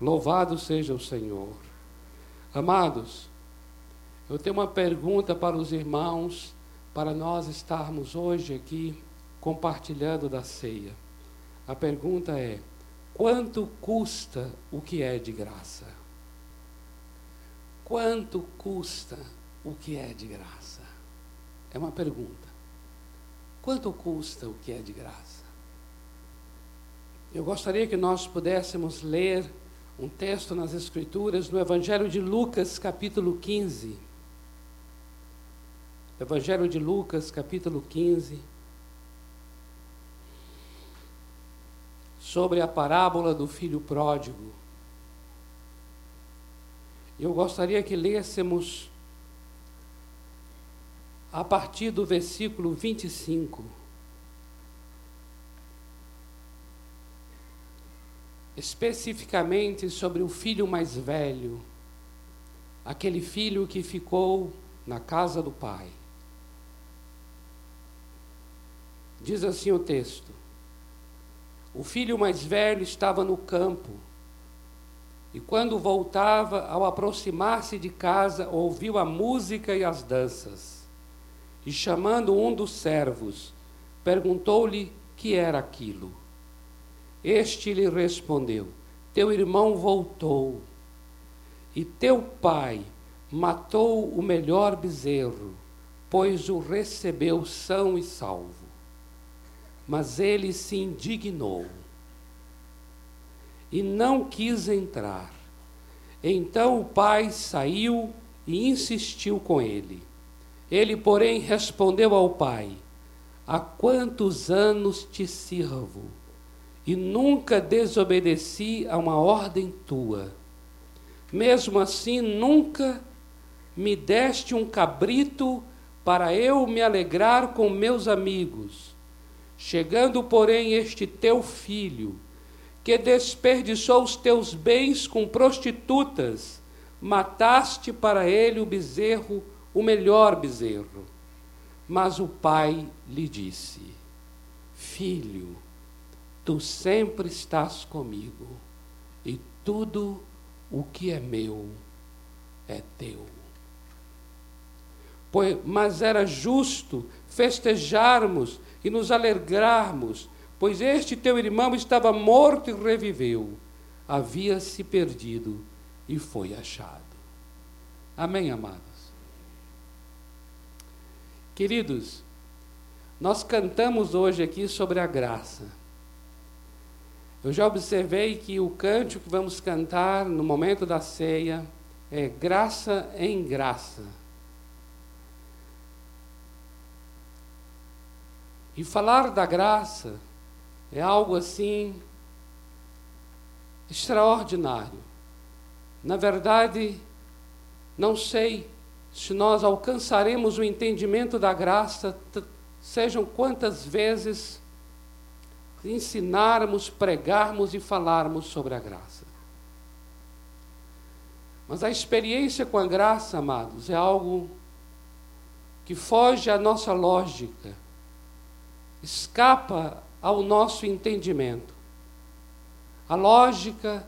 Louvado seja o Senhor. Amados, eu tenho uma pergunta para os irmãos, para nós estarmos hoje aqui compartilhando da ceia. A pergunta é: quanto custa o que é de graça? Quanto custa o que é de graça? É uma pergunta. Quanto custa o que é de graça? Eu gostaria que nós pudéssemos ler um texto nas Escrituras no Evangelho de Lucas, capítulo 15. Evangelho de Lucas, capítulo 15. Sobre a parábola do filho pródigo. Eu gostaria que lêssemos a partir do versículo 25. Especificamente sobre o filho mais velho, aquele filho que ficou na casa do pai. Diz assim o texto: O filho mais velho estava no campo, e quando voltava, ao aproximar-se de casa, ouviu a música e as danças e chamando um dos servos, perguntou-lhe que era aquilo. Este lhe respondeu: Teu irmão voltou, e teu pai matou o melhor bezerro, pois o recebeu são e salvo. Mas ele se indignou e não quis entrar. Então o pai saiu e insistiu com ele. Ele, porém, respondeu ao pai: Há quantos anos te sirvo, e nunca desobedeci a uma ordem tua. Mesmo assim, nunca me deste um cabrito para eu me alegrar com meus amigos. Chegando, porém, este teu filho, que desperdiçou os teus bens com prostitutas, mataste para ele o bezerro o melhor bezerro. Mas o pai lhe disse: Filho, tu sempre estás comigo, e tudo o que é meu é teu. Pois, mas era justo festejarmos e nos alegrarmos, pois este teu irmão estava morto e reviveu, havia se perdido e foi achado. Amém, amado? Queridos, nós cantamos hoje aqui sobre a graça. Eu já observei que o cântico que vamos cantar no momento da ceia é graça em graça. E falar da graça é algo assim extraordinário. Na verdade, não sei se nós alcançaremos o entendimento da graça, sejam quantas vezes ensinarmos, pregarmos e falarmos sobre a graça. Mas a experiência com a graça, amados, é algo que foge à nossa lógica, escapa ao nosso entendimento. A lógica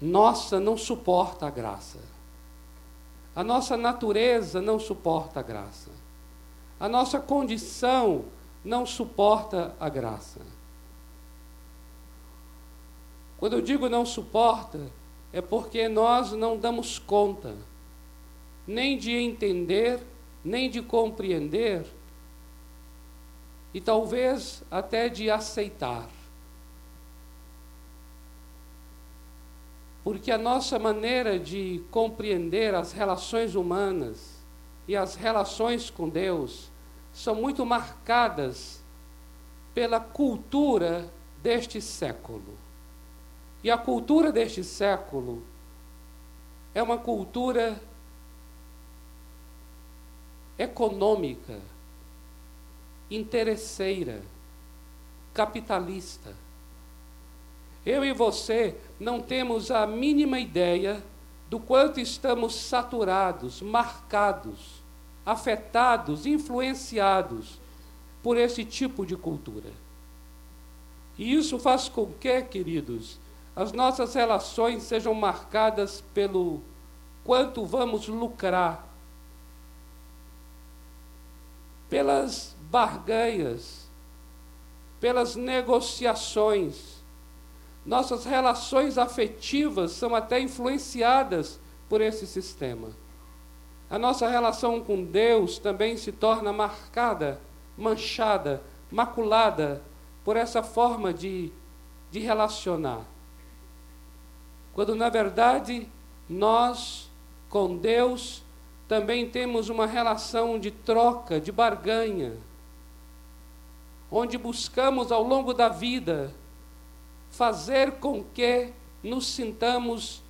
nossa não suporta a graça. A nossa natureza não suporta a graça. A nossa condição não suporta a graça. Quando eu digo não suporta, é porque nós não damos conta nem de entender, nem de compreender, e talvez até de aceitar. porque a nossa maneira de compreender as relações humanas e as relações com Deus são muito marcadas pela cultura deste século. E a cultura deste século é uma cultura econômica, interesseira, capitalista. Eu e você não temos a mínima ideia do quanto estamos saturados, marcados, afetados, influenciados por esse tipo de cultura. E isso faz com que, queridos, as nossas relações sejam marcadas pelo quanto vamos lucrar, pelas barganhas, pelas negociações. Nossas relações afetivas são até influenciadas por esse sistema. A nossa relação com Deus também se torna marcada, manchada, maculada por essa forma de, de relacionar. Quando na verdade nós com Deus também temos uma relação de troca, de barganha, onde buscamos ao longo da vida fazer com que nos sintamos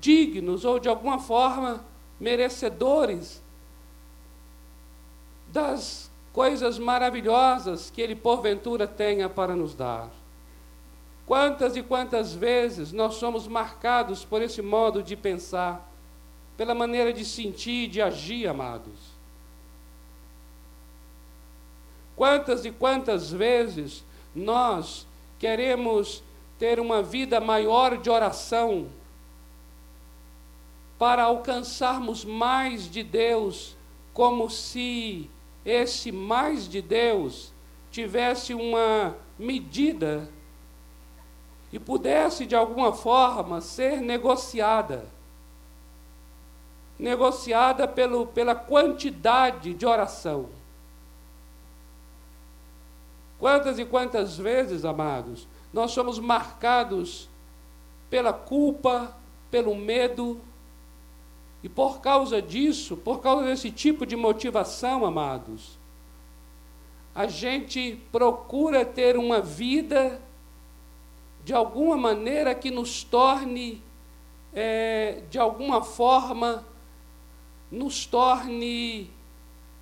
dignos ou de alguma forma merecedores das coisas maravilhosas que Ele porventura tenha para nos dar. Quantas e quantas vezes nós somos marcados por esse modo de pensar, pela maneira de sentir, de agir, amados. Quantas e quantas vezes nós queremos ter uma vida maior de oração para alcançarmos mais de Deus, como se esse mais de Deus tivesse uma medida e pudesse de alguma forma ser negociada. Negociada pelo, pela quantidade de oração. Quantas e quantas vezes, amados, nós somos marcados pela culpa, pelo medo, e por causa disso, por causa desse tipo de motivação, amados, a gente procura ter uma vida de alguma maneira que nos torne, é, de alguma forma, nos torne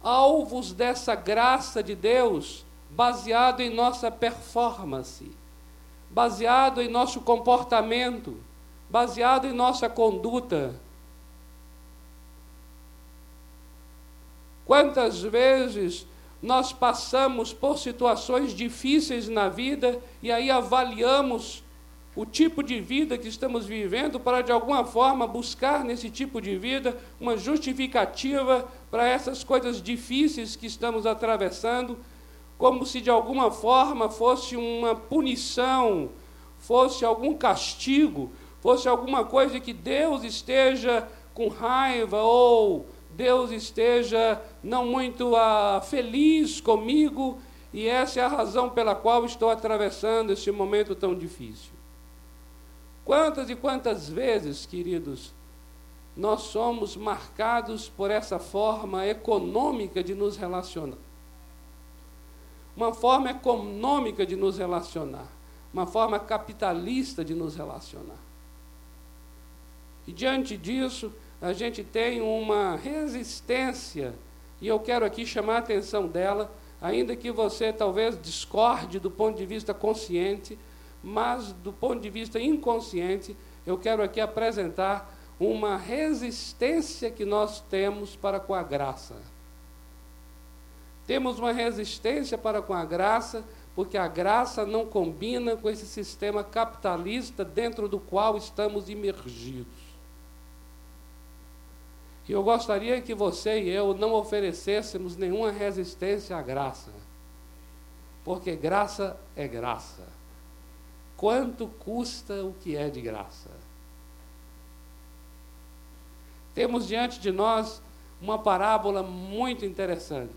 alvos dessa graça de Deus, baseado em nossa performance, baseado em nosso comportamento, baseado em nossa conduta. Quantas vezes nós passamos por situações difíceis na vida e aí avaliamos o tipo de vida que estamos vivendo para, de alguma forma, buscar nesse tipo de vida uma justificativa para essas coisas difíceis que estamos atravessando, como se de alguma forma fosse uma punição, fosse algum castigo, fosse alguma coisa que Deus esteja com raiva ou Deus esteja não muito ah, feliz comigo e essa é a razão pela qual estou atravessando este momento tão difícil. Quantas e quantas vezes, queridos, nós somos marcados por essa forma econômica de nos relacionar. Uma forma econômica de nos relacionar, uma forma capitalista de nos relacionar. E diante disso, a gente tem uma resistência, e eu quero aqui chamar a atenção dela, ainda que você talvez discorde do ponto de vista consciente, mas do ponto de vista inconsciente, eu quero aqui apresentar uma resistência que nós temos para com a graça. Temos uma resistência para com a graça, porque a graça não combina com esse sistema capitalista dentro do qual estamos imergidos. E eu gostaria que você e eu não oferecêssemos nenhuma resistência à graça. Porque graça é graça. Quanto custa o que é de graça? Temos diante de nós uma parábola muito interessante.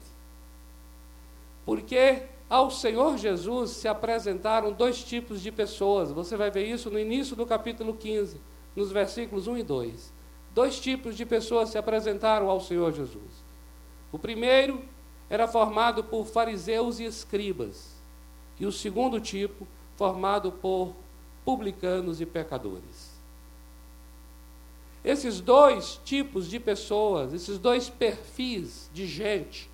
Porque ao Senhor Jesus se apresentaram dois tipos de pessoas. Você vai ver isso no início do capítulo 15, nos versículos 1 e 2 dois tipos de pessoas se apresentaram ao Senhor Jesus. O primeiro era formado por fariseus e escribas, e o segundo tipo, formado por publicanos e pecadores. Esses dois tipos de pessoas, esses dois perfis de gente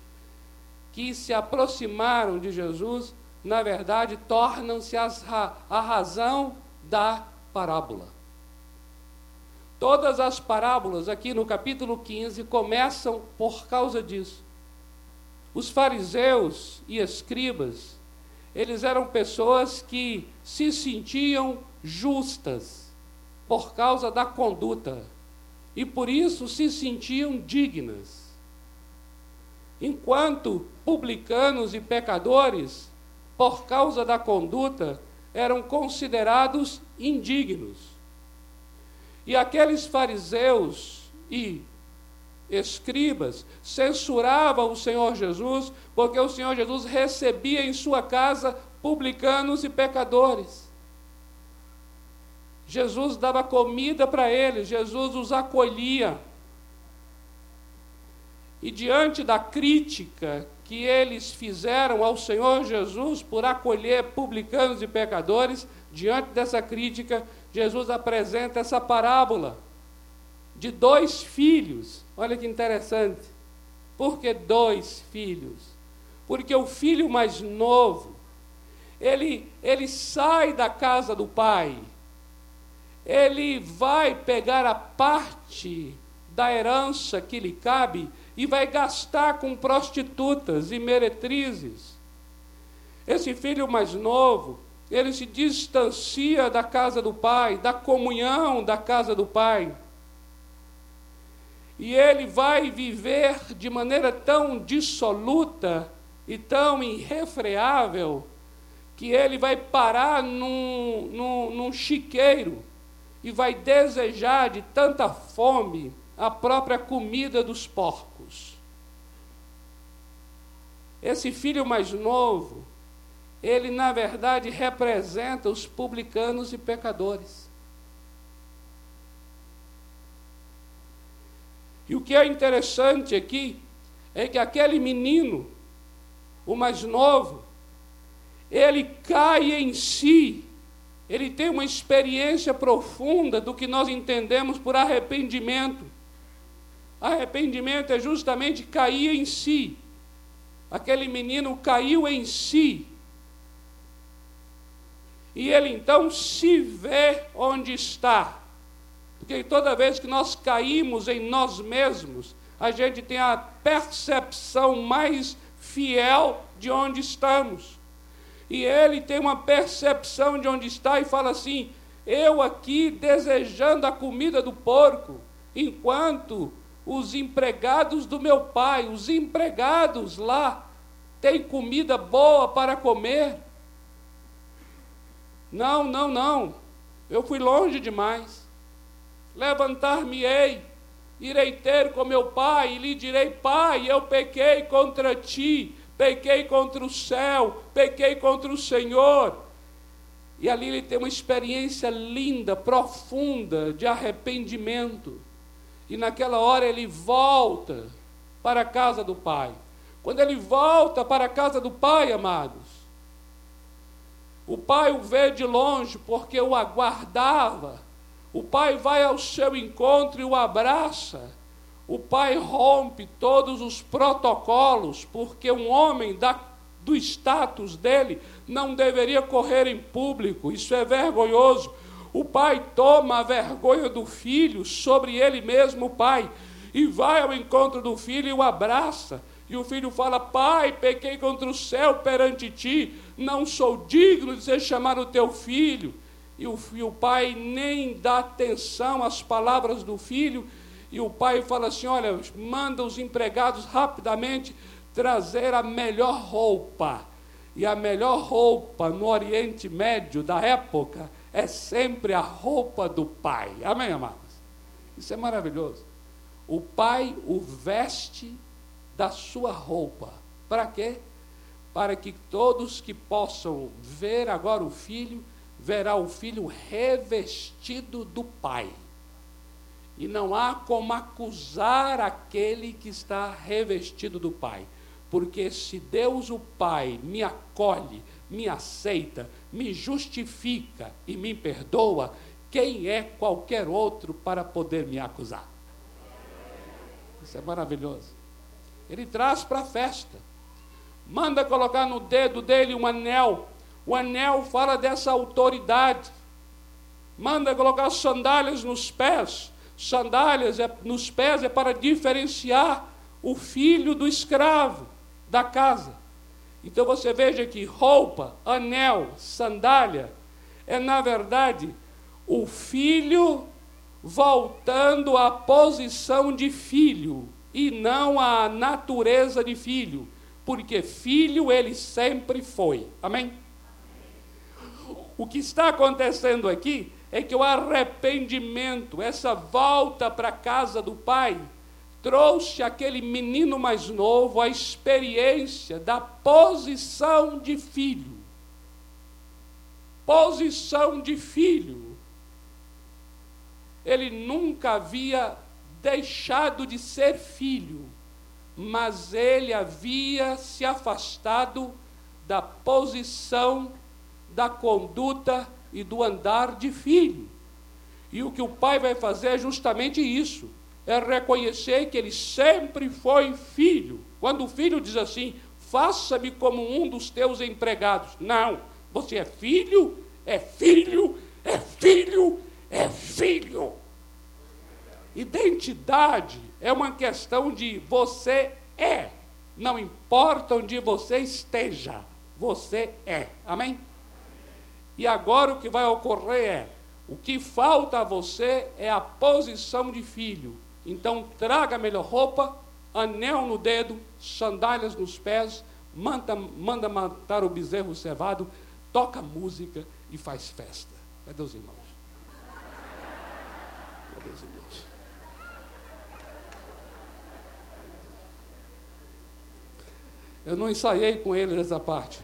que se aproximaram de Jesus, na verdade, tornam-se a razão da parábola. Todas as parábolas aqui no capítulo 15 começam por causa disso. Os fariseus e escribas, eles eram pessoas que se sentiam justas por causa da conduta e por isso se sentiam dignas. Enquanto publicanos e pecadores, por causa da conduta, eram considerados indignos. E aqueles fariseus e escribas censuravam o Senhor Jesus, porque o Senhor Jesus recebia em sua casa publicanos e pecadores. Jesus dava comida para eles, Jesus os acolhia. E diante da crítica que eles fizeram ao Senhor Jesus por acolher publicanos e pecadores, diante dessa crítica, Jesus apresenta essa parábola de dois filhos. Olha que interessante. Por que dois filhos? Porque o filho mais novo, ele, ele sai da casa do pai, ele vai pegar a parte da herança que lhe cabe e vai gastar com prostitutas e meretrizes. Esse filho mais novo, ele se distancia da casa do pai, da comunhão da casa do pai. E ele vai viver de maneira tão dissoluta e tão irrefreável que ele vai parar num, num, num chiqueiro e vai desejar de tanta fome a própria comida dos porcos. Esse filho mais novo, ele na verdade representa os publicanos e pecadores. E o que é interessante aqui é que aquele menino, o mais novo, ele cai em si, ele tem uma experiência profunda do que nós entendemos por arrependimento. Arrependimento é justamente cair em si. Aquele menino caiu em si. E ele então se vê onde está. Porque toda vez que nós caímos em nós mesmos, a gente tem a percepção mais fiel de onde estamos. E ele tem uma percepção de onde está e fala assim: eu aqui desejando a comida do porco, enquanto os empregados do meu pai, os empregados lá, têm comida boa para comer. Não, não, não. Eu fui longe demais. Levantar-me-ei, irei ter com meu pai e lhe direi: Pai, eu pequei contra ti, pequei contra o céu, pequei contra o Senhor. E ali ele tem uma experiência linda, profunda de arrependimento. E naquela hora ele volta para a casa do Pai. Quando ele volta para a casa do Pai, amados, o Pai o vê de longe porque o aguardava. O Pai vai ao seu encontro e o abraça. O Pai rompe todos os protocolos, porque um homem da, do status dele não deveria correr em público. Isso é vergonhoso o pai toma a vergonha do filho sobre ele mesmo, o pai, e vai ao encontro do filho e o abraça. E o filho fala: Pai, pequei contra o céu perante ti, não sou digno de ser chamado teu filho. E o, e o pai nem dá atenção às palavras do filho, e o pai fala assim: Olha, manda os empregados rapidamente trazer a melhor roupa. E a melhor roupa no Oriente Médio da época é sempre a roupa do pai. Amém, amados? Isso é maravilhoso. O pai o veste da sua roupa. Para quê? Para que todos que possam ver agora o filho, verá o filho revestido do pai. E não há como acusar aquele que está revestido do pai. Porque se Deus o Pai me acolhe, me aceita, me justifica e me perdoa, quem é qualquer outro para poder me acusar? Isso é maravilhoso. Ele traz para a festa, manda colocar no dedo dele um anel. O anel fala dessa autoridade. Manda colocar sandálias nos pés. Sandálias é, nos pés é para diferenciar o filho do escravo da casa. Então você veja que roupa, anel, sandália é, na verdade, o filho voltando à posição de filho e não à natureza de filho, porque filho ele sempre foi. Amém? O que está acontecendo aqui é que o arrependimento, essa volta para a casa do pai, trouxe aquele menino mais novo a experiência da posição de filho. Posição de filho. Ele nunca havia deixado de ser filho, mas ele havia se afastado da posição, da conduta e do andar de filho. E o que o pai vai fazer é justamente isso é reconhecer que ele sempre foi filho. Quando o filho diz assim, faça-me como um dos teus empregados. Não, você é filho, é filho, é filho, é filho. Identidade é uma questão de você é. Não importa onde você esteja, você é. Amém? E agora o que vai ocorrer é: o que falta a você é a posição de filho. Então traga a melhor roupa, anel no dedo, sandálias nos pés, manda, manda matar o bezerro cevado, toca música e faz festa. Cadê os irmãos? Cadê os irmãos? Eu não ensaiei com eles essa parte.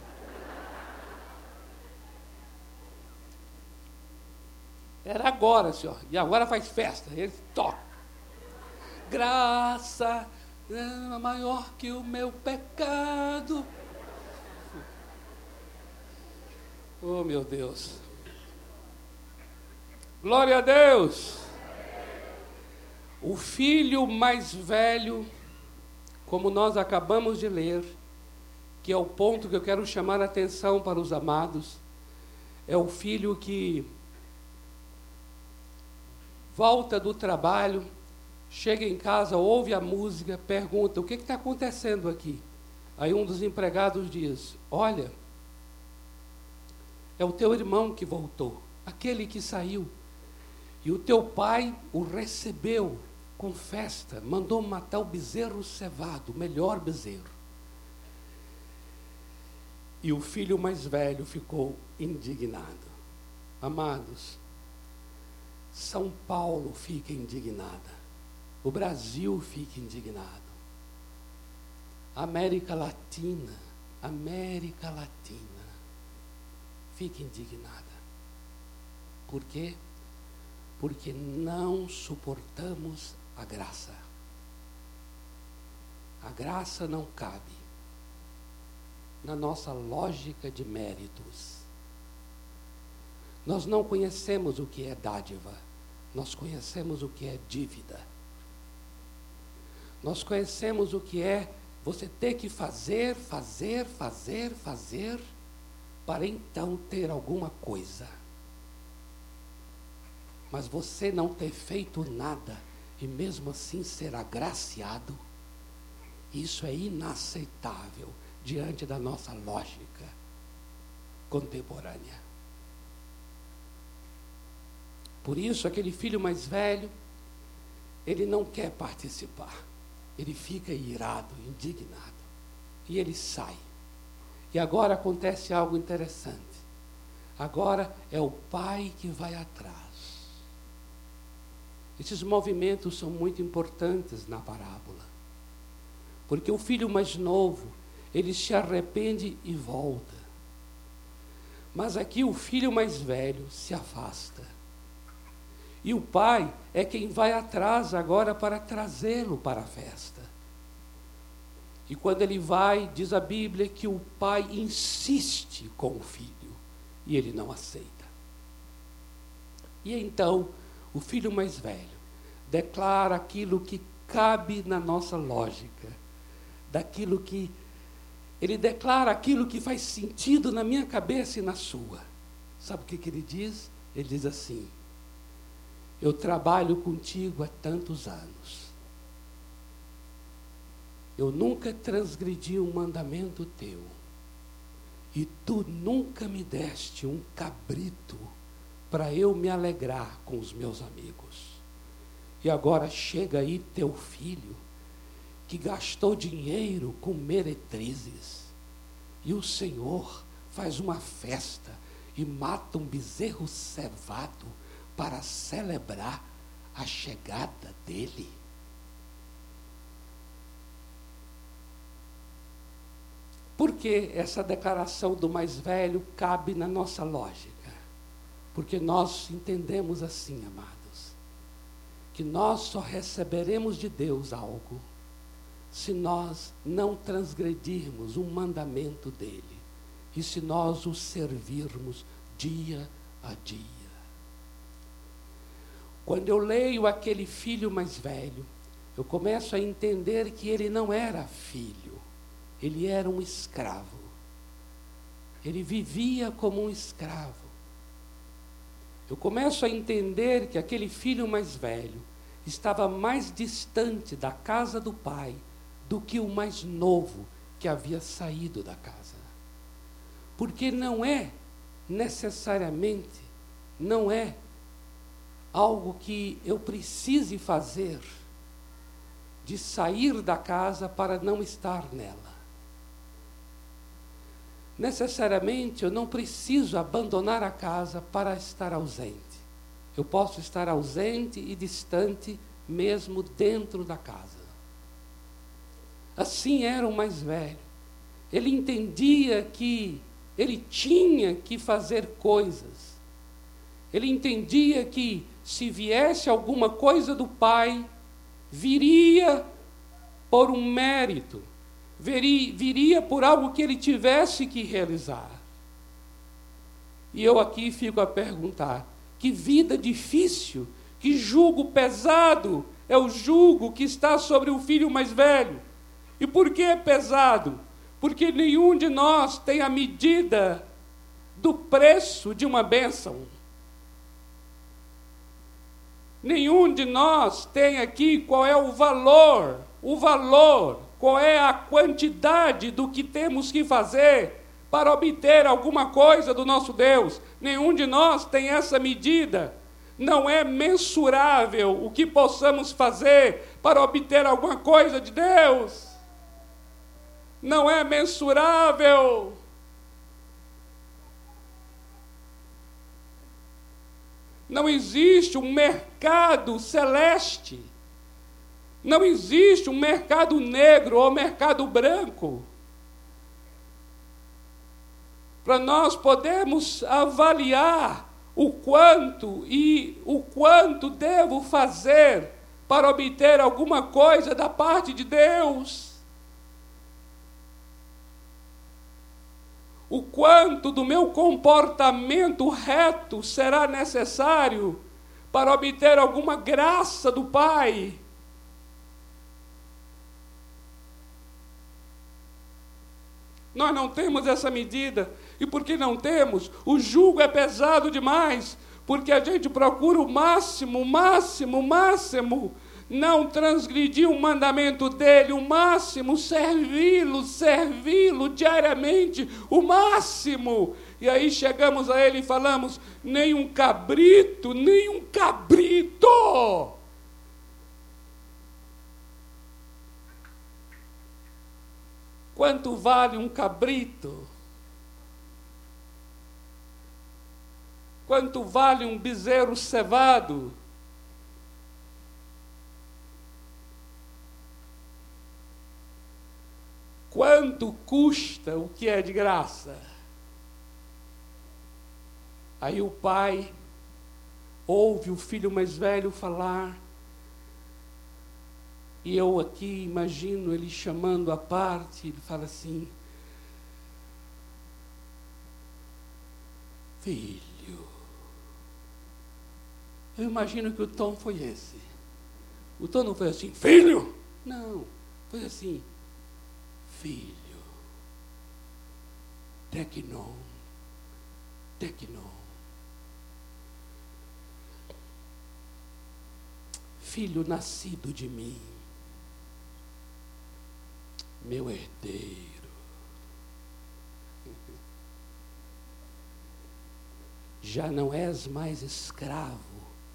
Era agora, senhor. E agora faz festa. Ele toca graça é maior que o meu pecado. Oh, meu Deus. Glória a Deus. O filho mais velho, como nós acabamos de ler, que é o ponto que eu quero chamar a atenção para os amados, é o filho que volta do trabalho chega em casa, ouve a música, pergunta: o que está acontecendo aqui? Aí um dos empregados diz: Olha, é o teu irmão que voltou, aquele que saiu. E o teu pai o recebeu com festa, mandou matar o bezerro cevado, o melhor bezerro. E o filho mais velho ficou indignado. Amados, São Paulo fica indignada o Brasil fica indignado. América Latina, América Latina fica indignada. Por quê? Porque não suportamos a graça. A graça não cabe na nossa lógica de méritos. Nós não conhecemos o que é dádiva, nós conhecemos o que é dívida. Nós conhecemos o que é você ter que fazer, fazer, fazer, fazer, para então ter alguma coisa. Mas você não ter feito nada e mesmo assim ser agraciado, isso é inaceitável diante da nossa lógica contemporânea. Por isso, aquele filho mais velho, ele não quer participar ele fica irado, indignado. E ele sai. E agora acontece algo interessante. Agora é o pai que vai atrás. Esses movimentos são muito importantes na parábola. Porque o filho mais novo, ele se arrepende e volta. Mas aqui o filho mais velho se afasta. E o pai é quem vai atrás agora para trazê-lo para a festa. E quando ele vai, diz a Bíblia que o pai insiste com o filho e ele não aceita. E então, o filho mais velho declara aquilo que cabe na nossa lógica, daquilo que ele declara aquilo que faz sentido na minha cabeça e na sua. Sabe o que, que ele diz? Ele diz assim: eu trabalho contigo há tantos anos. Eu nunca transgredi um mandamento teu. E tu nunca me deste um cabrito para eu me alegrar com os meus amigos. E agora chega aí teu filho, que gastou dinheiro com meretrizes, e o Senhor faz uma festa e mata um bezerro cevado para celebrar a chegada dele. Por que essa declaração do mais velho cabe na nossa lógica? Porque nós entendemos assim, amados, que nós só receberemos de Deus algo se nós não transgredirmos um mandamento dele e se nós o servirmos dia a dia. Quando eu leio aquele filho mais velho, eu começo a entender que ele não era filho, ele era um escravo. Ele vivia como um escravo. Eu começo a entender que aquele filho mais velho estava mais distante da casa do pai do que o mais novo que havia saído da casa. Porque não é necessariamente, não é algo que eu precise fazer de sair da casa para não estar nela. Necessariamente eu não preciso abandonar a casa para estar ausente. Eu posso estar ausente e distante mesmo dentro da casa. Assim era o mais velho. Ele entendia que ele tinha que fazer coisas. Ele entendia que se viesse alguma coisa do Pai, viria por um mérito, viria, por algo que ele tivesse que realizar. E eu aqui fico a perguntar: que vida difícil, que jugo pesado é o jugo que está sobre o filho mais velho. E por que é pesado? Porque nenhum de nós tem a medida do preço de uma bênção. Nenhum de nós tem aqui qual é o valor, o valor, qual é a quantidade do que temos que fazer para obter alguma coisa do nosso Deus. Nenhum de nós tem essa medida. Não é mensurável o que possamos fazer para obter alguma coisa de Deus. Não é mensurável. Não existe um mercado celeste. Não existe um mercado negro ou mercado branco. Para nós podermos avaliar o quanto e o quanto devo fazer para obter alguma coisa da parte de Deus. O quanto do meu comportamento reto será necessário para obter alguma graça do Pai. Nós não temos essa medida. E porque não temos, o jugo é pesado demais. Porque a gente procura o máximo, o máximo, o máximo não transgredir o mandamento dele, o máximo, servi-lo, servi-lo diariamente, o máximo. E aí chegamos a ele e falamos: nem um cabrito, nem um cabrito. Quanto vale um cabrito? Quanto vale um bezerro cevado? Quanto custa o que é de graça? Aí o pai ouve o filho mais velho falar, e eu aqui imagino ele chamando a parte, ele fala assim: Filho. Eu imagino que o tom foi esse. O tom não foi assim, filho! Não, foi assim, filho. Tecnon. Tecnon. Filho nascido de mim, meu herdeiro. já não és mais escravo,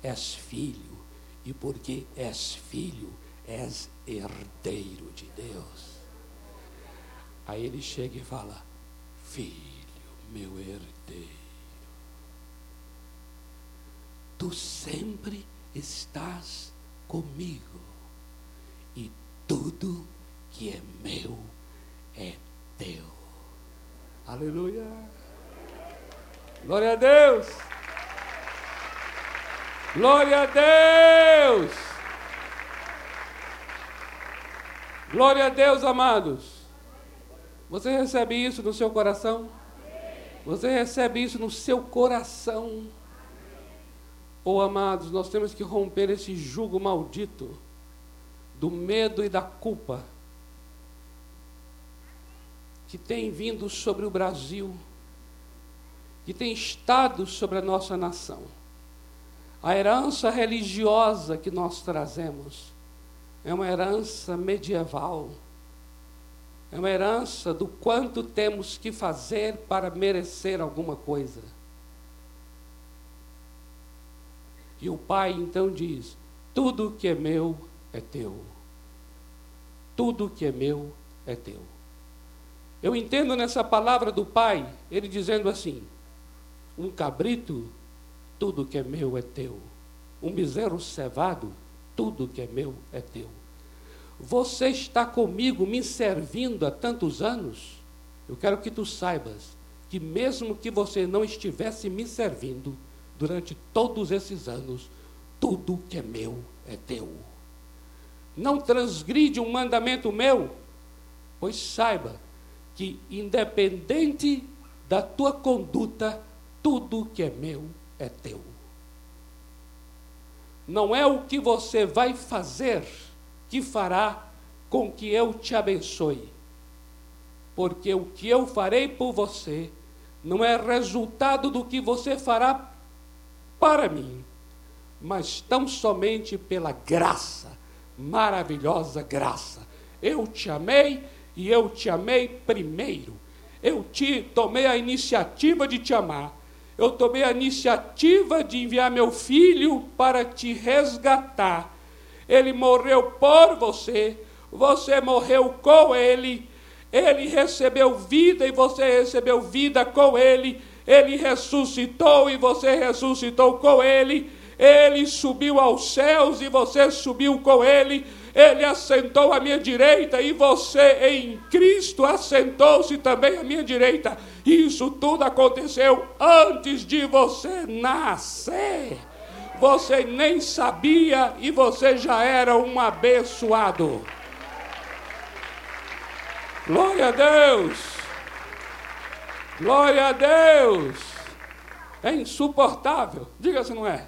és filho. E porque és filho, és herdeiro de Deus. Aí ele chega e fala: Filho, meu herdeiro, tu sempre estás comigo, e tudo que é meu é teu. Aleluia. Glória a Deus. Glória a Deus. Glória a Deus, amados. Você recebe isso no seu coração? Você recebe isso no seu coração? Oh, amados, nós temos que romper esse jugo maldito do medo e da culpa que tem vindo sobre o Brasil, que tem estado sobre a nossa nação. A herança religiosa que nós trazemos é uma herança medieval, é uma herança do quanto temos que fazer para merecer alguma coisa. E o pai então diz: tudo que é meu é teu. Tudo que é meu é teu. Eu entendo nessa palavra do pai, ele dizendo assim: um cabrito, tudo que é meu é teu. Um bezerro cevado, tudo que é meu é teu. Você está comigo me servindo há tantos anos. Eu quero que tu saibas que, mesmo que você não estivesse me servindo durante todos esses anos, tudo que é meu é teu. Não transgride um mandamento meu, pois saiba que, independente da tua conduta, tudo que é meu é teu. Não é o que você vai fazer que fará com que eu te abençoe. Porque o que eu farei por você não é resultado do que você fará para mim, mas tão somente pela graça, maravilhosa graça. Eu te amei e eu te amei primeiro. Eu te tomei a iniciativa de te amar. Eu tomei a iniciativa de enviar meu filho para te resgatar. Ele morreu por você, você morreu com ele. Ele recebeu vida e você recebeu vida com ele. Ele ressuscitou e você ressuscitou com ele. Ele subiu aos céus e você subiu com ele ele assentou à minha direita e você em Cristo assentou-se também à minha direita. Isso tudo aconteceu antes de você nascer. Você nem sabia e você já era um abençoado. Glória a Deus! Glória a Deus! É insuportável. Diga se não é.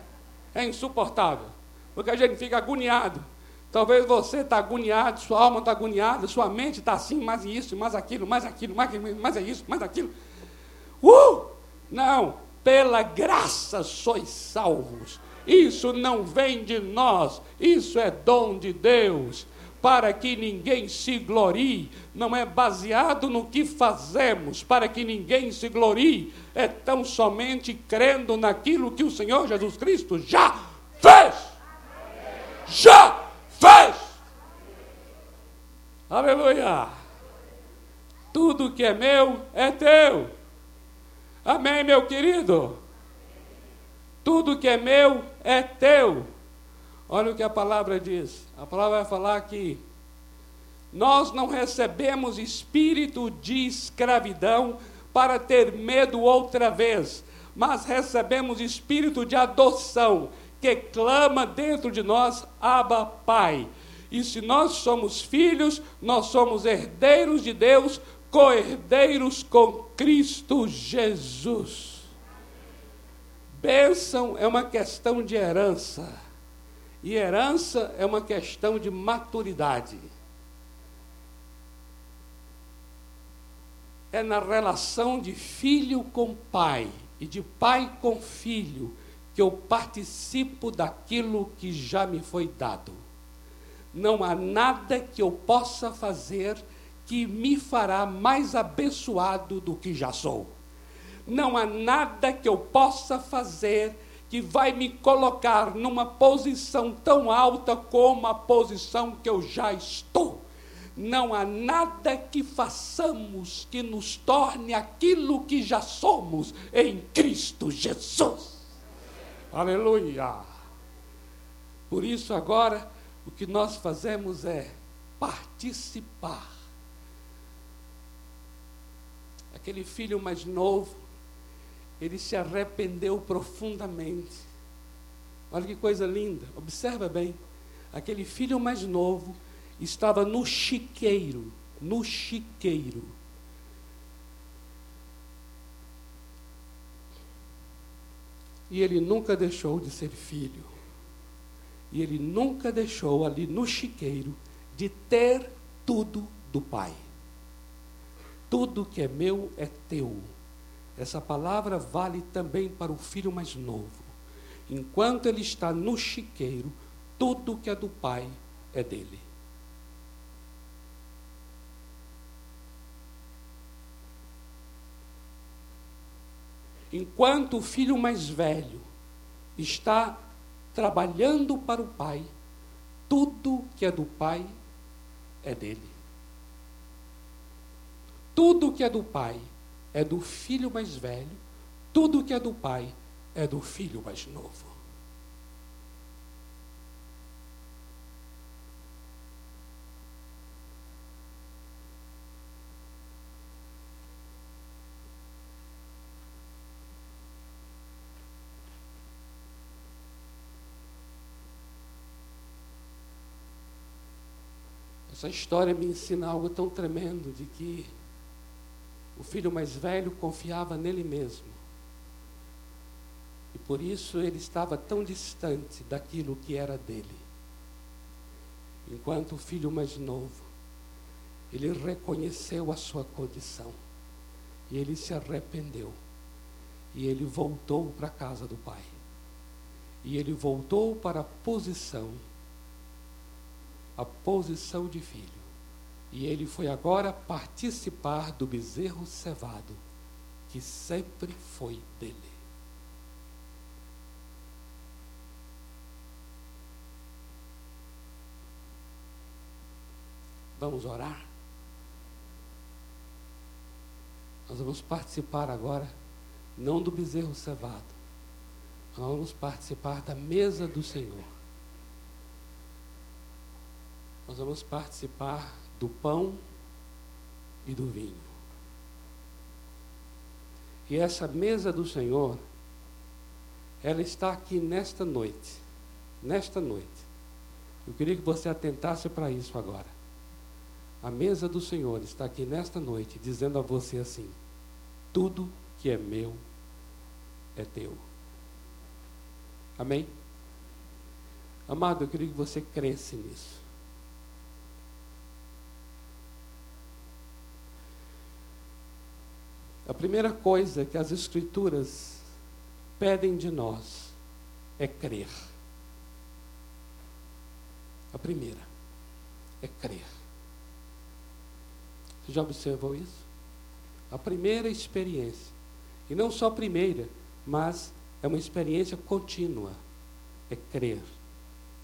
É insuportável. Porque a gente fica agoniado Talvez você está agoniado, sua alma está agoniada, sua mente está assim, mais isso, mais aquilo, mais aquilo, mais, mais é isso, mais aquilo. Uh! Não, pela graça sois salvos. Isso não vem de nós, isso é dom de Deus, para que ninguém se glorie, não é baseado no que fazemos, para que ninguém se glorie, é tão somente crendo naquilo que o Senhor Jesus Cristo já fez. Já fez. Aleluia. Tudo que é meu é teu. Amém, meu querido? Tudo que é meu é teu. Olha o que a palavra diz. A palavra vai falar que nós não recebemos espírito de escravidão para ter medo outra vez, mas recebemos espírito de adoção, que clama dentro de nós, Abba, Pai. E se nós somos filhos, nós somos herdeiros de Deus, co-herdeiros com Cristo Jesus. Bênção é uma questão de herança, e herança é uma questão de maturidade. É na relação de filho com pai e de pai com filho que eu participo daquilo que já me foi dado. Não há nada que eu possa fazer que me fará mais abençoado do que já sou. Não há nada que eu possa fazer que vai me colocar numa posição tão alta como a posição que eu já estou. Não há nada que façamos que nos torne aquilo que já somos em Cristo Jesus. Aleluia! Por isso, agora, o que nós fazemos é participar. Aquele filho mais novo, ele se arrependeu profundamente. Olha que coisa linda, observa bem. Aquele filho mais novo estava no chiqueiro, no chiqueiro. E ele nunca deixou de ser filho. E ele nunca deixou ali no chiqueiro de ter tudo do Pai. Tudo que é meu é teu. Essa palavra vale também para o filho mais novo. Enquanto ele está no chiqueiro, tudo que é do pai é dele. Enquanto o filho mais velho está trabalhando para o pai, tudo que é do pai é dele. Tudo que é do pai é do filho mais velho, tudo que é do pai é do filho mais novo. Essa história me ensina algo tão tremendo de que o filho mais velho confiava nele mesmo. E por isso ele estava tão distante daquilo que era dele. Enquanto o filho mais novo, ele reconheceu a sua condição. E ele se arrependeu. E ele voltou para a casa do pai. E ele voltou para a posição, a posição de filho. E ele foi agora participar do bezerro cevado, que sempre foi dele. Vamos orar? Nós vamos participar agora, não do bezerro cevado, nós vamos participar da mesa do Senhor. Nós vamos participar do pão e do vinho. E essa mesa do Senhor, ela está aqui nesta noite. Nesta noite. Eu queria que você atentasse para isso agora. A mesa do Senhor está aqui nesta noite, dizendo a você assim: tudo que é meu é teu. Amém? Amado, eu queria que você cresce nisso. A primeira coisa que as Escrituras pedem de nós é crer. A primeira é crer. Você já observou isso? A primeira experiência. E não só a primeira, mas é uma experiência contínua. É crer.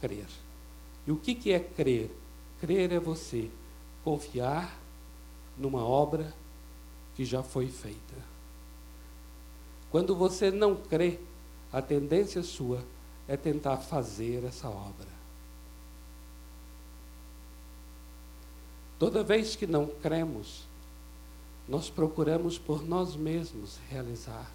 Crer. E o que, que é crer? Crer é você confiar numa obra que já foi feita. Quando você não crê, a tendência sua é tentar fazer essa obra. Toda vez que não cremos, nós procuramos por nós mesmos realizar.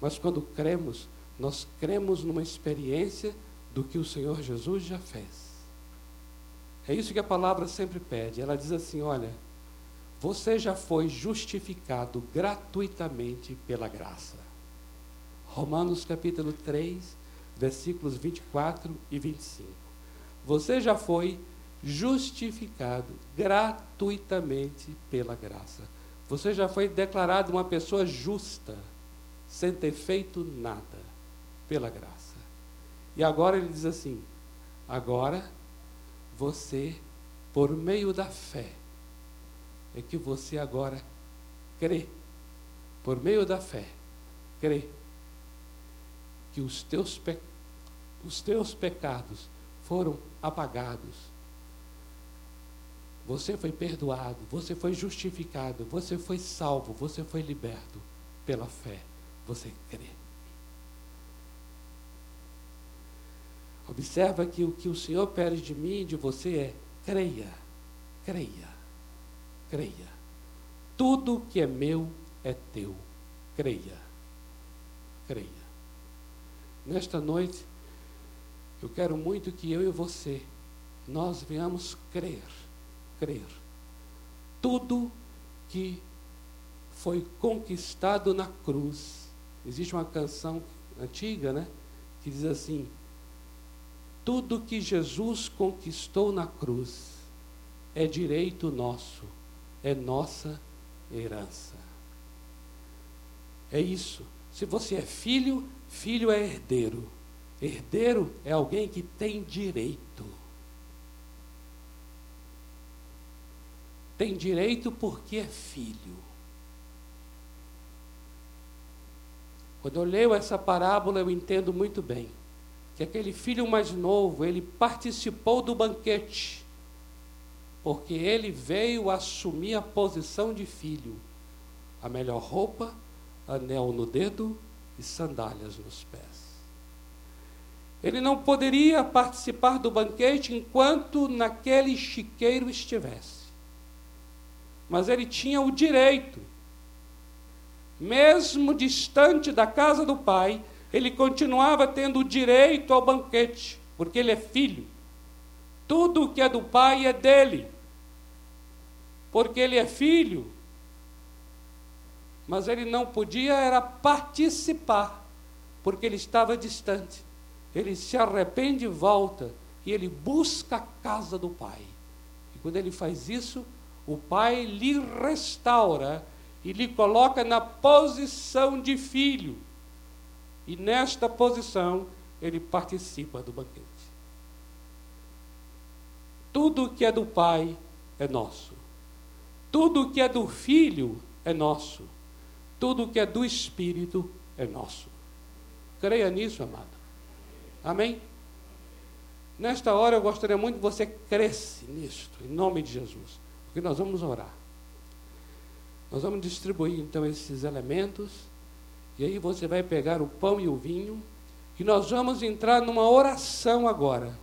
Mas quando cremos, nós cremos numa experiência do que o Senhor Jesus já fez. É isso que a palavra sempre pede. Ela diz assim: olha, você já foi justificado gratuitamente pela graça. Romanos capítulo 3, versículos 24 e 25. Você já foi justificado gratuitamente pela graça. Você já foi declarado uma pessoa justa, sem ter feito nada, pela graça. E agora ele diz assim: agora você, por meio da fé, é que você agora crê, por meio da fé, crê que os teus, pe... os teus pecados foram apagados. Você foi perdoado, você foi justificado, você foi salvo, você foi liberto pela fé. Você crê. Observa que o que o Senhor pede de mim e de você é creia, creia, creia. Tudo que é meu é teu. Creia, creia. Nesta noite, eu quero muito que eu e você, nós venhamos crer, crer. Tudo que foi conquistado na cruz. Existe uma canção antiga, né? Que diz assim: tudo que Jesus conquistou na cruz é direito nosso, é nossa herança. É isso. Se você é filho, filho é herdeiro. Herdeiro é alguém que tem direito. Tem direito porque é filho. Quando eu leio essa parábola, eu entendo muito bem que aquele filho mais novo, ele participou do banquete, porque ele veio assumir a posição de filho, a melhor roupa, anel no dedo e sandálias nos pés. Ele não poderia participar do banquete enquanto naquele chiqueiro estivesse. Mas ele tinha o direito, mesmo distante da casa do pai, ele continuava tendo o direito ao banquete, porque ele é filho. Tudo o que é do pai é dele, porque ele é filho. Mas ele não podia era participar, porque ele estava distante. Ele se arrepende e volta, e ele busca a casa do pai. E quando ele faz isso, o pai lhe restaura e lhe coloca na posição de filho e nesta posição, ele participa do banquete. Tudo que é do Pai é nosso. Tudo que é do Filho é nosso. Tudo que é do Espírito é nosso. Creia nisso, amado. Amém? Nesta hora eu gostaria muito que você cresce nisto, em nome de Jesus. Porque nós vamos orar. Nós vamos distribuir então esses elementos e aí você vai pegar o pão e o vinho, e nós vamos entrar numa oração agora.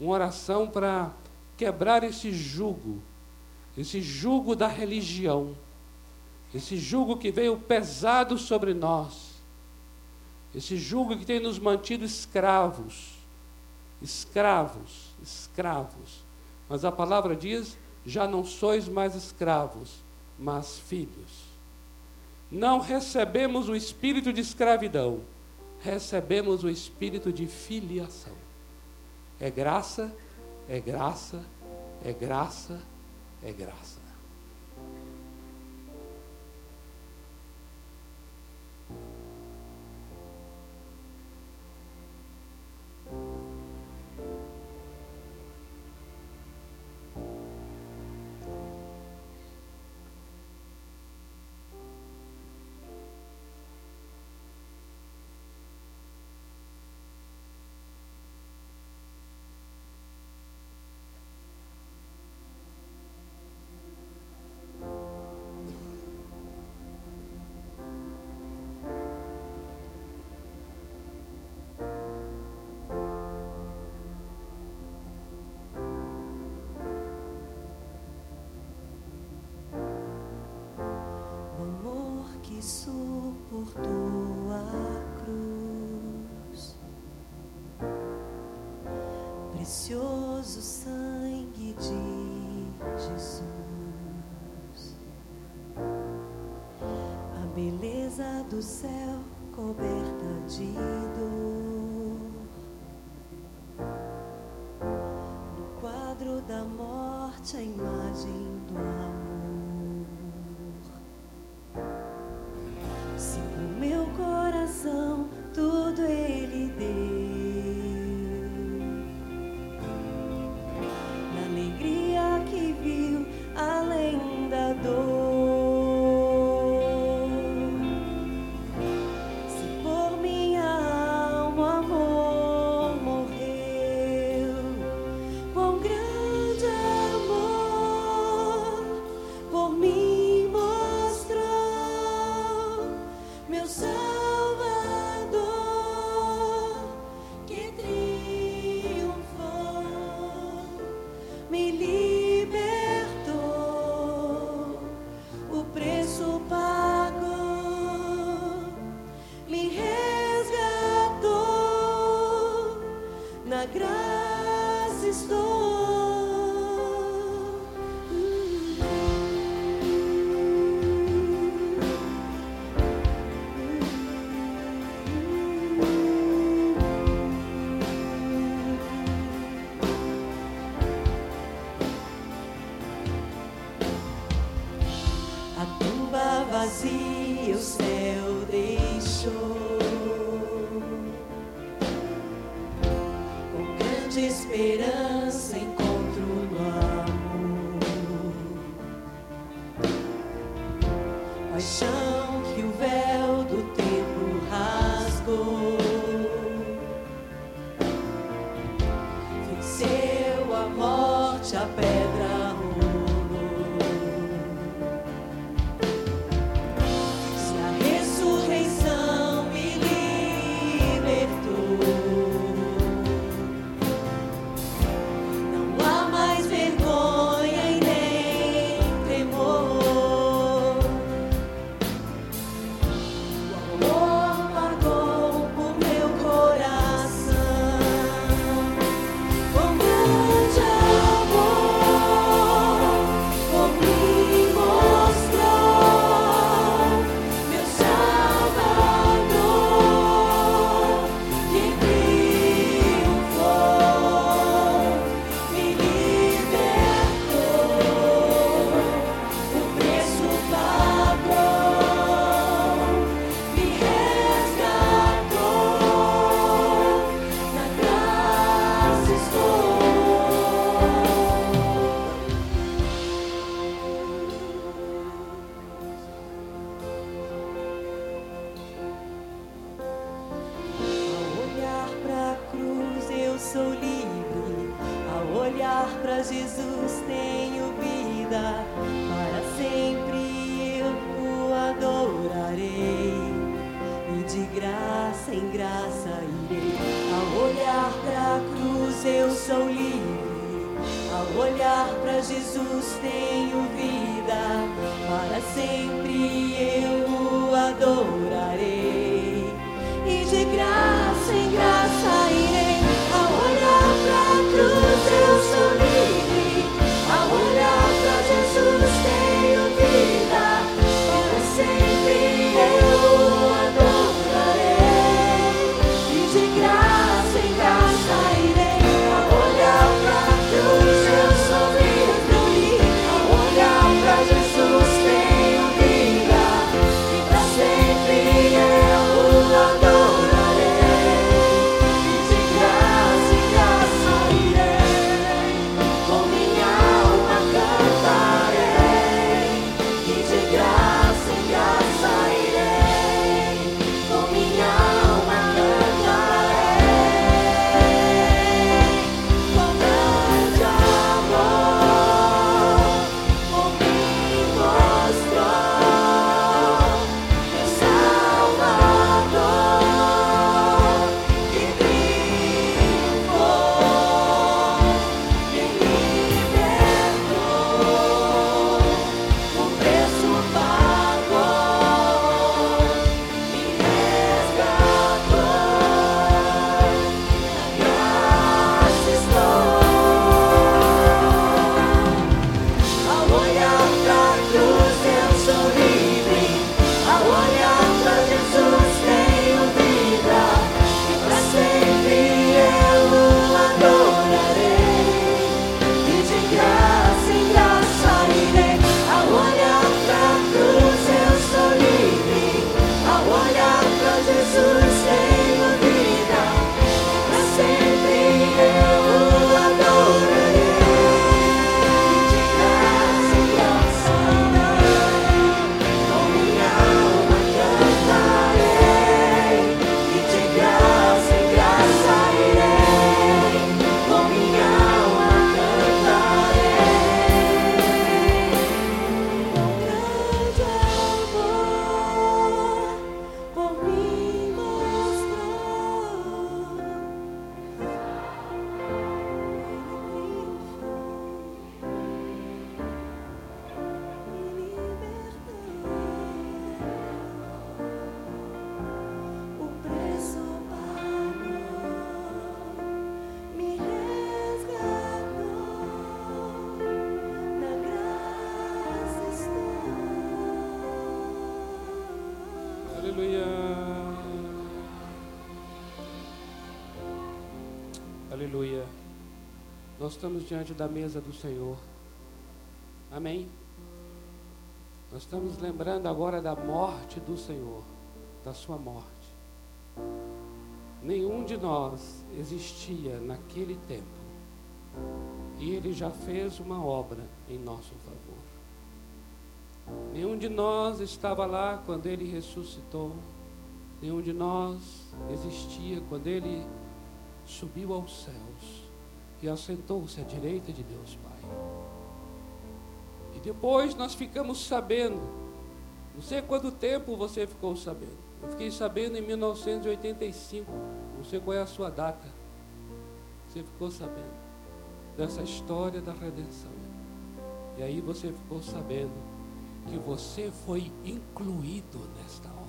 Uma oração para quebrar esse jugo, esse jugo da religião, esse jugo que veio pesado sobre nós, esse jugo que tem nos mantido escravos, escravos, escravos. Mas a palavra diz: já não sois mais escravos, mas filhos não recebemos o espírito de escravidão, recebemos o espírito de filiação. É graça, é graça, é graça, é graça. Beleza do céu coberta de dor. No quadro da morte, a imagem made up. O Nós estamos diante da mesa do Senhor. Amém. Nós estamos lembrando agora da morte do Senhor, da sua morte. Nenhum de nós existia naquele tempo. E ele já fez uma obra em nosso favor. Nenhum de nós estava lá quando ele ressuscitou. Nenhum de nós existia quando ele subiu aos céus e assentou-se à direita de Deus Pai. E depois nós ficamos sabendo, não sei quanto tempo você ficou sabendo. Eu fiquei sabendo em 1985, não sei qual é a sua data. Você ficou sabendo dessa história da redenção. E aí você ficou sabendo que você foi incluído nesta obra.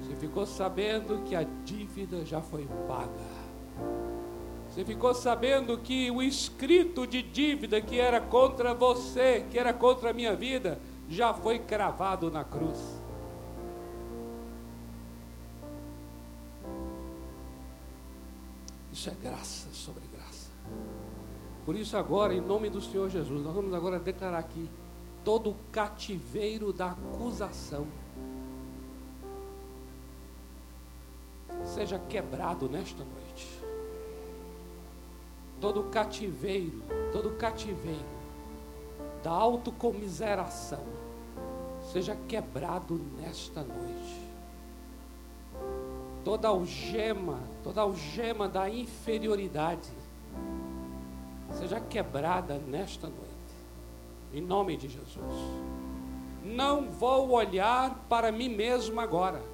Você ficou sabendo que a dívida já foi paga. Você ficou sabendo que o escrito de dívida que era contra você, que era contra a minha vida, já foi cravado na cruz. Isso é graça sobre graça. Por isso, agora, em nome do Senhor Jesus, nós vamos agora declarar aqui todo o cativeiro da acusação seja quebrado nesta noite. Todo cativeiro, todo cativeiro da autocomiseração seja quebrado nesta noite. Toda algema, toda algema da inferioridade seja quebrada nesta noite. Em nome de Jesus. Não vou olhar para mim mesmo agora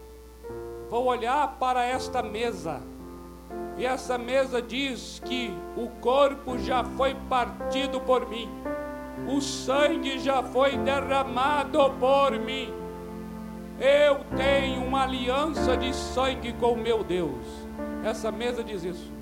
vou olhar para esta mesa. E essa mesa diz que o corpo já foi partido por mim, o sangue já foi derramado por mim. Eu tenho uma aliança de sangue com meu Deus. Essa mesa diz isso.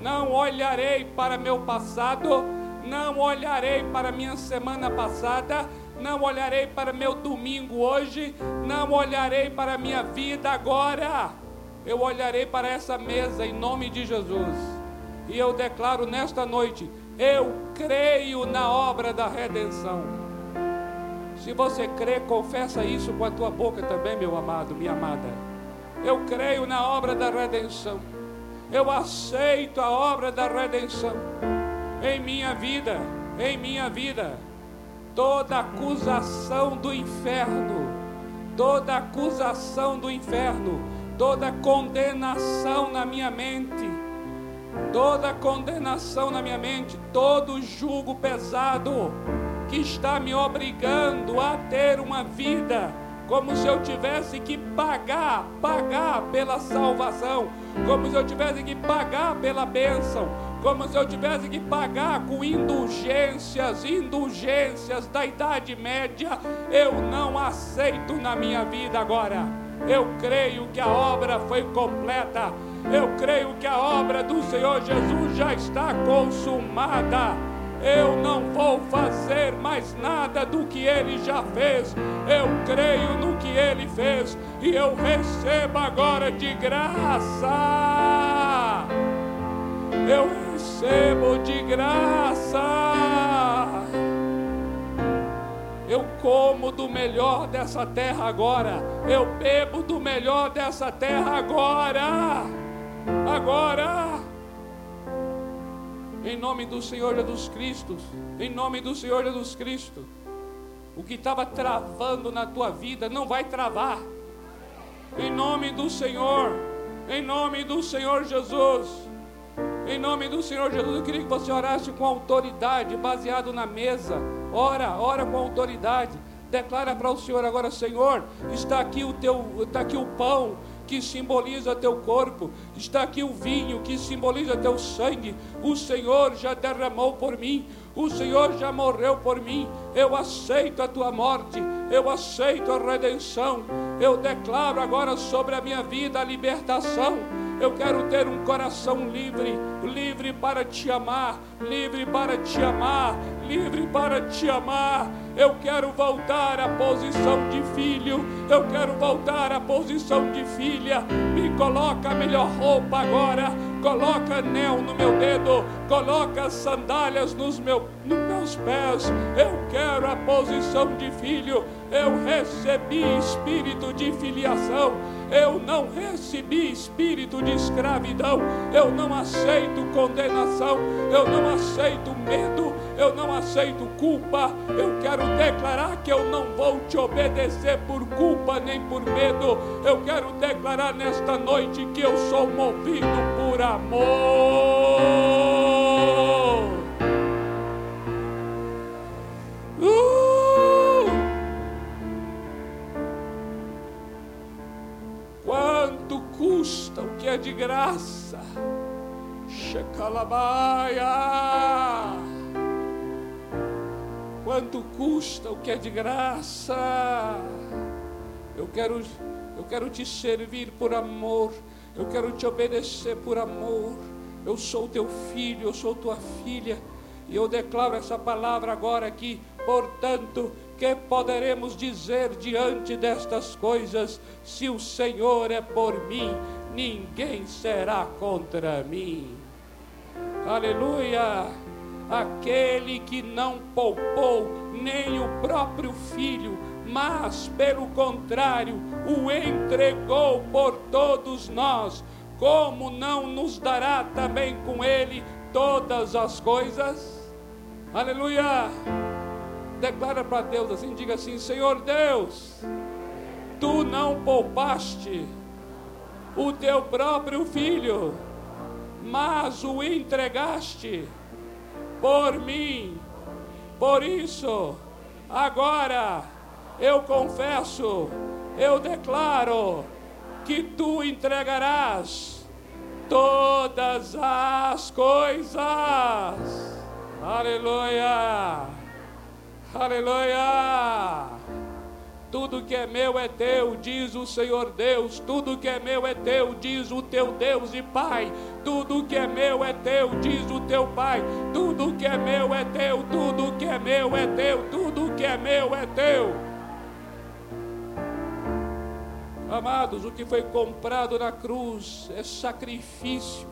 Não olharei para meu passado, não olharei para minha semana passada, não olharei para meu domingo hoje, não olharei para minha vida agora. Eu olharei para essa mesa em nome de Jesus. E eu declaro nesta noite: eu creio na obra da redenção. Se você crê, confessa isso com a tua boca também, meu amado, minha amada. Eu creio na obra da redenção. Eu aceito a obra da redenção em minha vida, em minha vida toda acusação do inferno, toda acusação do inferno, toda condenação na minha mente, toda condenação na minha mente, todo jugo pesado que está me obrigando a ter uma vida como se eu tivesse que pagar, pagar pela salvação, como se eu tivesse que pagar pela bênção, como se eu tivesse que pagar com indulgências, indulgências da Idade Média, eu não aceito na minha vida agora. Eu creio que a obra foi completa. Eu creio que a obra do Senhor Jesus já está consumada. Eu não vou fazer mais nada do que ele já fez. Eu creio no que ele fez e eu recebo agora de graça. Eu recebo de graça. Eu como do melhor dessa terra agora. Eu bebo do melhor dessa terra agora. Agora. Em nome do Senhor Jesus Cristo. Em nome do Senhor Jesus Cristo. O que estava travando na tua vida não vai travar. Em nome do Senhor. Em nome do Senhor Jesus. Em nome do Senhor Jesus, eu queria que você orasse com autoridade, baseado na mesa. Ora, ora com autoridade. Declara para o Senhor agora, Senhor, está aqui o teu, está aqui o pão que simboliza teu corpo, está aqui o vinho que simboliza teu sangue. O Senhor já derramou por mim, o Senhor já morreu por mim. Eu aceito a tua morte, eu aceito a redenção. Eu declaro agora sobre a minha vida a libertação eu quero ter um coração livre, livre para te amar, livre para te amar, livre para te amar. Eu quero voltar à posição de filho. Eu quero voltar à posição de filha. Me coloca a melhor roupa agora. Coloca anel no meu dedo. Coloca sandálias nos, meu, nos meus pés. Eu quero a posição de filho. Eu recebi espírito de filiação. Eu não recebi espírito de escravidão. Eu não aceito condenação. Eu não aceito medo. Eu não aceito culpa. Eu quero declarar que eu não vou te obedecer por culpa nem por medo. Eu quero declarar nesta noite que eu sou movido por amor. Uh! Quanto custa o que é de graça? Checalabaia! Quanto custa o que é de graça? Eu quero, eu quero te servir por amor. Eu quero te obedecer por amor. Eu sou teu filho, eu sou tua filha. E eu declaro essa palavra agora aqui. Portanto, que poderemos dizer diante destas coisas? Se o Senhor é por mim, ninguém será contra mim. Aleluia! Aquele que não poupou nem o próprio filho, mas, pelo contrário, o entregou por todos nós, como não nos dará também com ele todas as coisas? Aleluia! Declara para Deus assim: diga assim, Senhor Deus, tu não poupaste o teu próprio filho, mas o entregaste por mim. Por isso, agora eu confesso, eu declaro que tu entregarás todas as coisas. Aleluia! Aleluia! Tudo que é meu é teu, diz o Senhor Deus. Tudo que é meu é teu, diz o teu Deus e Pai. Tudo que é meu é teu, diz o teu Pai. Tudo que é meu é teu, tudo que é meu é teu, tudo que é meu é teu. Amados, o que foi comprado na cruz é sacrifício.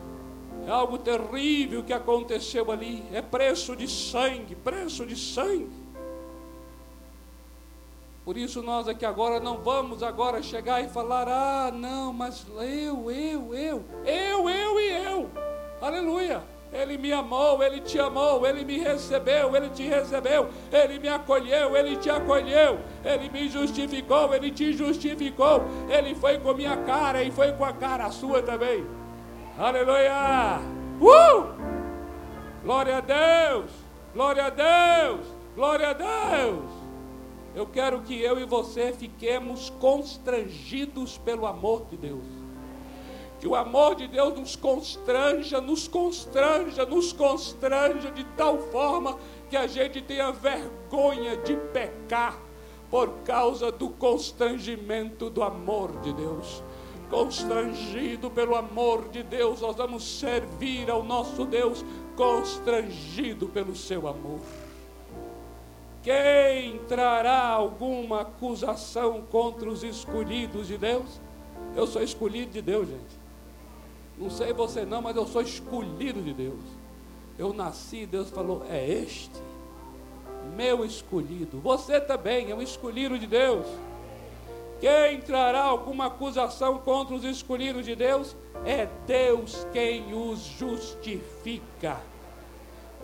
É algo terrível que aconteceu ali. É preço de sangue, preço de sangue. Por isso nós aqui agora não vamos agora chegar e falar: "Ah, não, mas eu, eu, eu, eu, eu e eu". Aleluia. Ele me amou, ele te amou, ele me recebeu, ele te recebeu, ele me acolheu, ele te acolheu, ele me justificou, ele te justificou, ele foi com minha cara e foi com a cara sua também. Aleluia! Uh! Glória a Deus! Glória a Deus! Glória a Deus! Eu quero que eu e você fiquemos constrangidos pelo amor de Deus. Que o amor de Deus nos constranja, nos constranja, nos constranja de tal forma que a gente tenha vergonha de pecar por causa do constrangimento do amor de Deus. Constrangido pelo amor de Deus, nós vamos servir ao nosso Deus, constrangido pelo seu amor. Quem trará alguma acusação contra os escolhidos de Deus? Eu sou escolhido de Deus, gente. Não sei você não, mas eu sou escolhido de Deus. Eu nasci, Deus falou, é este, meu escolhido. Você também é um escolhido de Deus. Quem trará alguma acusação contra os escolhidos de Deus? É Deus quem os justifica.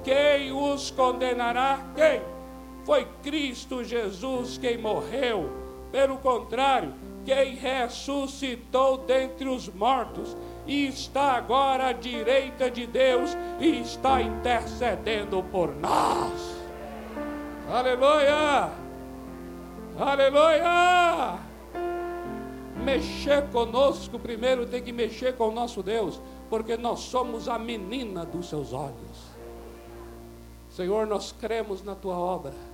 Quem os condenará? Quem? Foi Cristo Jesus quem morreu. Pelo contrário, quem ressuscitou dentre os mortos e está agora à direita de Deus e está intercedendo por nós. Aleluia! Aleluia! Mexer conosco primeiro tem que mexer com o nosso Deus, porque nós somos a menina dos seus olhos. Senhor, nós cremos na tua obra.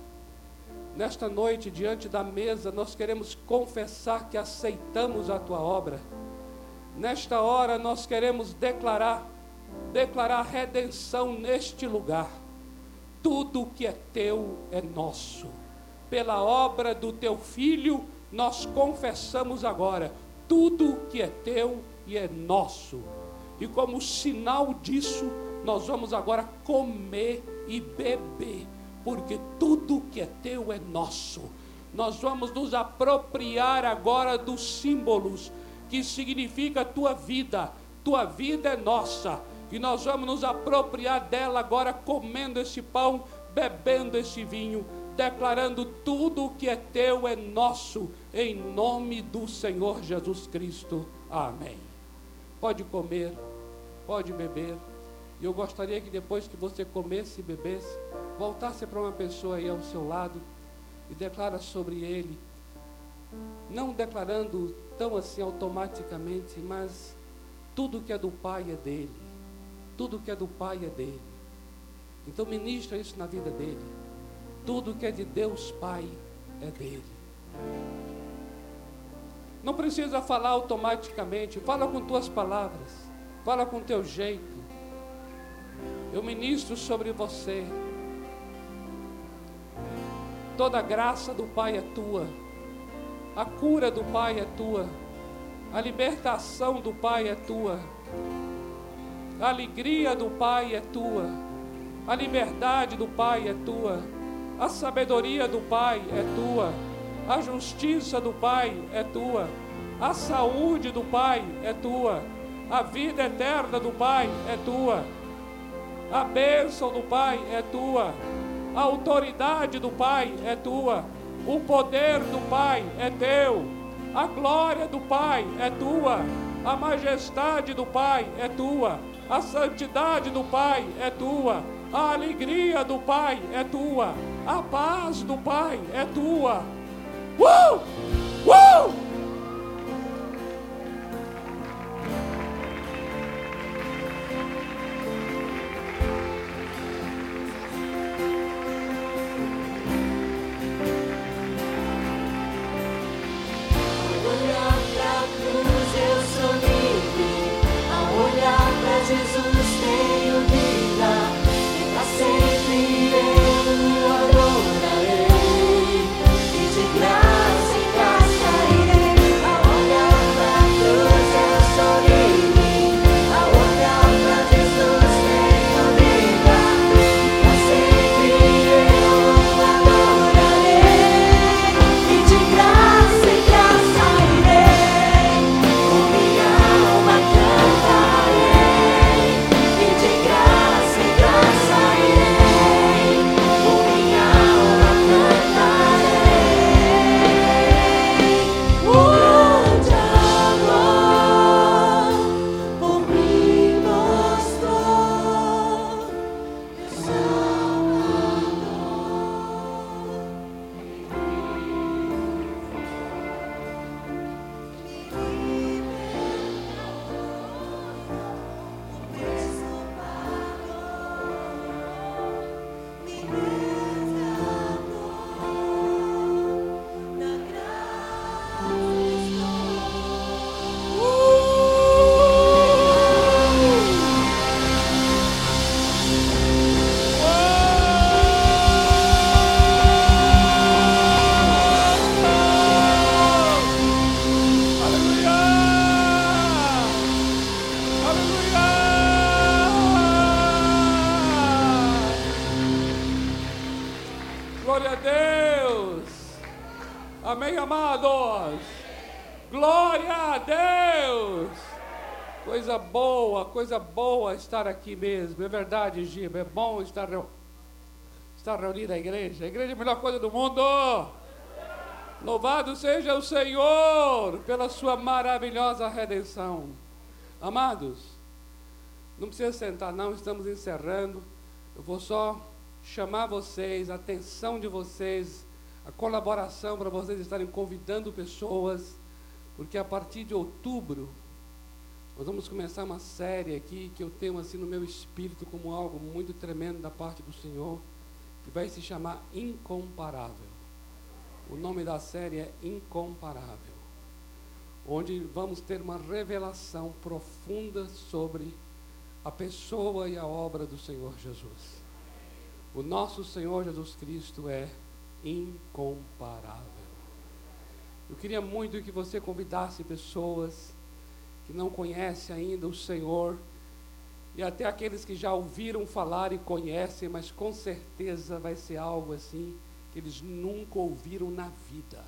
Nesta noite, diante da mesa, nós queremos confessar que aceitamos a tua obra. Nesta hora, nós queremos declarar, declarar redenção neste lugar. tudo que é teu é nosso. Pela obra do teu filho, nós confessamos agora: tudo que é teu e é nosso. E como sinal disso, nós vamos agora comer e beber, porque tudo que é teu é nosso. Nós vamos nos apropriar agora dos símbolos que significa tua vida. Tua vida é nossa. E nós vamos nos apropriar dela agora, comendo esse pão, bebendo esse vinho, declarando tudo que é teu é nosso, em nome do Senhor Jesus Cristo. Amém. Pode comer, pode beber. E eu gostaria que depois que você comesse e bebesse, voltasse para uma pessoa aí ao seu lado e declara sobre ele, não declarando tão assim automaticamente, mas tudo que é do Pai é dele. Tudo que é do Pai é dele. Então ministra isso na vida dele. Tudo que é de Deus Pai é dele. Não precisa falar automaticamente, fala com tuas palavras, fala com teu jeito. Eu ministro sobre você. Toda a graça do Pai é tua, a cura do Pai é tua, a libertação do Pai é tua, a alegria do Pai é tua, a liberdade do Pai é tua, a sabedoria do Pai é tua, a justiça do Pai é tua, a saúde do Pai é tua, a vida eterna do Pai é tua, a bênção do Pai é tua, a autoridade do Pai é tua, o poder do Pai é teu, a glória do Pai é tua, a majestade do Pai é tua, a santidade do Pai é tua, a alegria do Pai é tua, a paz do Pai é tua. Uh! Uh! Aqui mesmo. É verdade, Giba, é bom estar, reu... estar reunido a igreja. A igreja é a melhor coisa do mundo. Louvado seja o Senhor pela sua maravilhosa redenção. Amados, não precisa sentar, não, estamos encerrando. Eu vou só chamar vocês, a atenção de vocês, a colaboração para vocês estarem convidando pessoas, porque a partir de outubro nós vamos começar uma série aqui que eu tenho assim no meu espírito como algo muito tremendo da parte do Senhor, que vai se chamar Incomparável. O nome da série é Incomparável, onde vamos ter uma revelação profunda sobre a pessoa e a obra do Senhor Jesus. O nosso Senhor Jesus Cristo é incomparável. Eu queria muito que você convidasse pessoas que não conhecem ainda o Senhor e até aqueles que já ouviram falar e conhecem, mas com certeza vai ser algo assim que eles nunca ouviram na vida.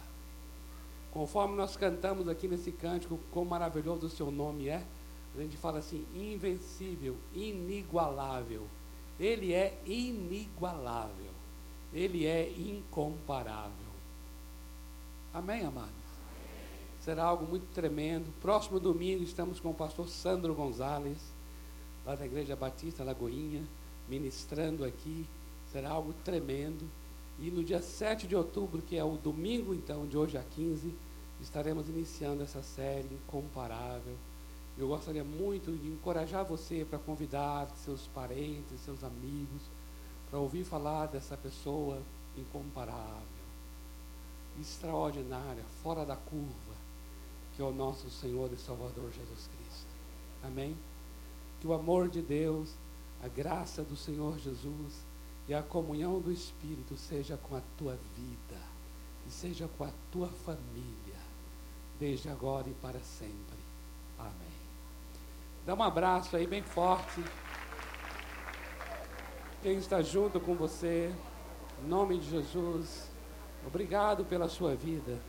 Conforme nós cantamos aqui nesse cântico, quão maravilhoso o seu nome é, a gente fala assim: invencível, inigualável. Ele é inigualável. Ele é incomparável. Amém, amados? Será algo muito tremendo. Próximo domingo estamos com o pastor Sandro Gonzalez, lá da Igreja Batista Lagoinha, ministrando aqui. Será algo tremendo. E no dia 7 de outubro, que é o domingo então, de hoje a 15, estaremos iniciando essa série incomparável. Eu gostaria muito de encorajar você para convidar seus parentes, seus amigos, para ouvir falar dessa pessoa incomparável, extraordinária, fora da curva, que é o nosso Senhor e Salvador Jesus Cristo. Amém? Que o amor de Deus, a graça do Senhor Jesus e a comunhão do Espírito seja com a tua vida e seja com a tua família, desde agora e para sempre. Amém. Dá um abraço aí bem forte. Quem está junto com você, em nome de Jesus, obrigado pela sua vida.